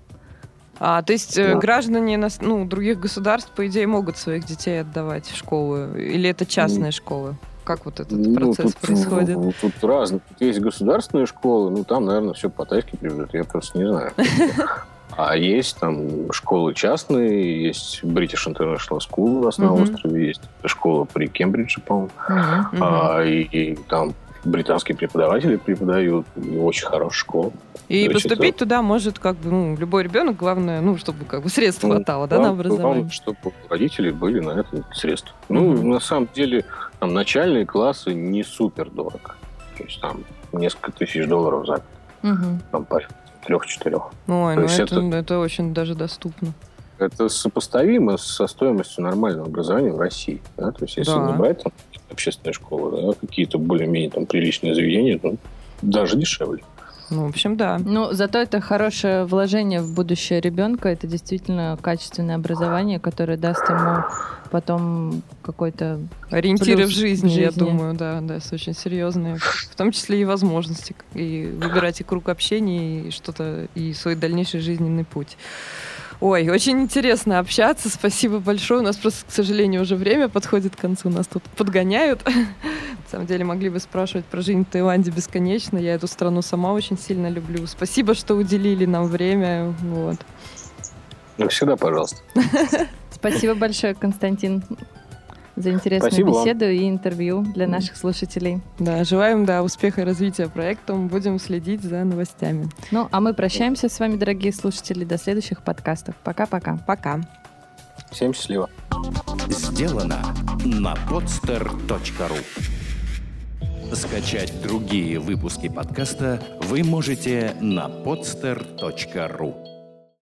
А, то есть э, да. граждане ну, других государств, по идее, могут своих детей отдавать в школу? Или это частные школы? Как вот этот ну, процесс тут, происходит? Ну, тут разные. Тут есть государственные школы, ну там, наверное, все по-тайски приведут, я просто не знаю. А есть там школы частные, есть British International School у нас на острове, есть школа при Кембридже, по-моему. А, и там британские преподаватели преподают, очень хорошая школа. И поступить это... туда может как бы ну, любой ребенок, главное, ну, чтобы как бы средств ну, хватало, да, на образование. Главное, чтобы родители были на это средства. Ну, mm-hmm. на самом деле, там начальные классы не супер дорого. То есть там несколько тысяч долларов за. Mm-hmm. Там порядка трех-четырех. Ой, То ну это, это... это очень даже доступно. Это сопоставимо со стоимостью нормального образования в России. Да? То есть, если да. не брать там, общественные школы, да, какие-то более-менее там приличные заведения, ну, даже дешевле. Ну, в общем, да. Ну, зато это хорошее вложение в будущее ребенка. Это действительно качественное образование, которое даст ему потом какой-то ориентиры в жизни, в жизни, я думаю, да, да, это очень серьезные, в том числе и возможности, и выбирать и круг общения, и что-то, и свой дальнейший жизненный путь. Ой, очень интересно общаться. Спасибо большое. У нас просто, к сожалению, уже время подходит к концу. Нас тут подгоняют. На самом деле могли бы спрашивать про жизнь в Таиланде бесконечно. Я эту страну сама очень сильно люблю. Спасибо, что уделили нам время. Вот. Ну, всегда пожалуйста. Спасибо большое, Константин за интересную Спасибо беседу вам. и интервью для наших слушателей. Да, желаем да, успеха и развития проекта. Будем следить за новостями. Ну, а мы прощаемся с вами, дорогие слушатели, до следующих подкастов. Пока-пока. Пока. Всем счастливо. Сделано на podster.ru Скачать другие выпуски подкаста вы можете на podster.ru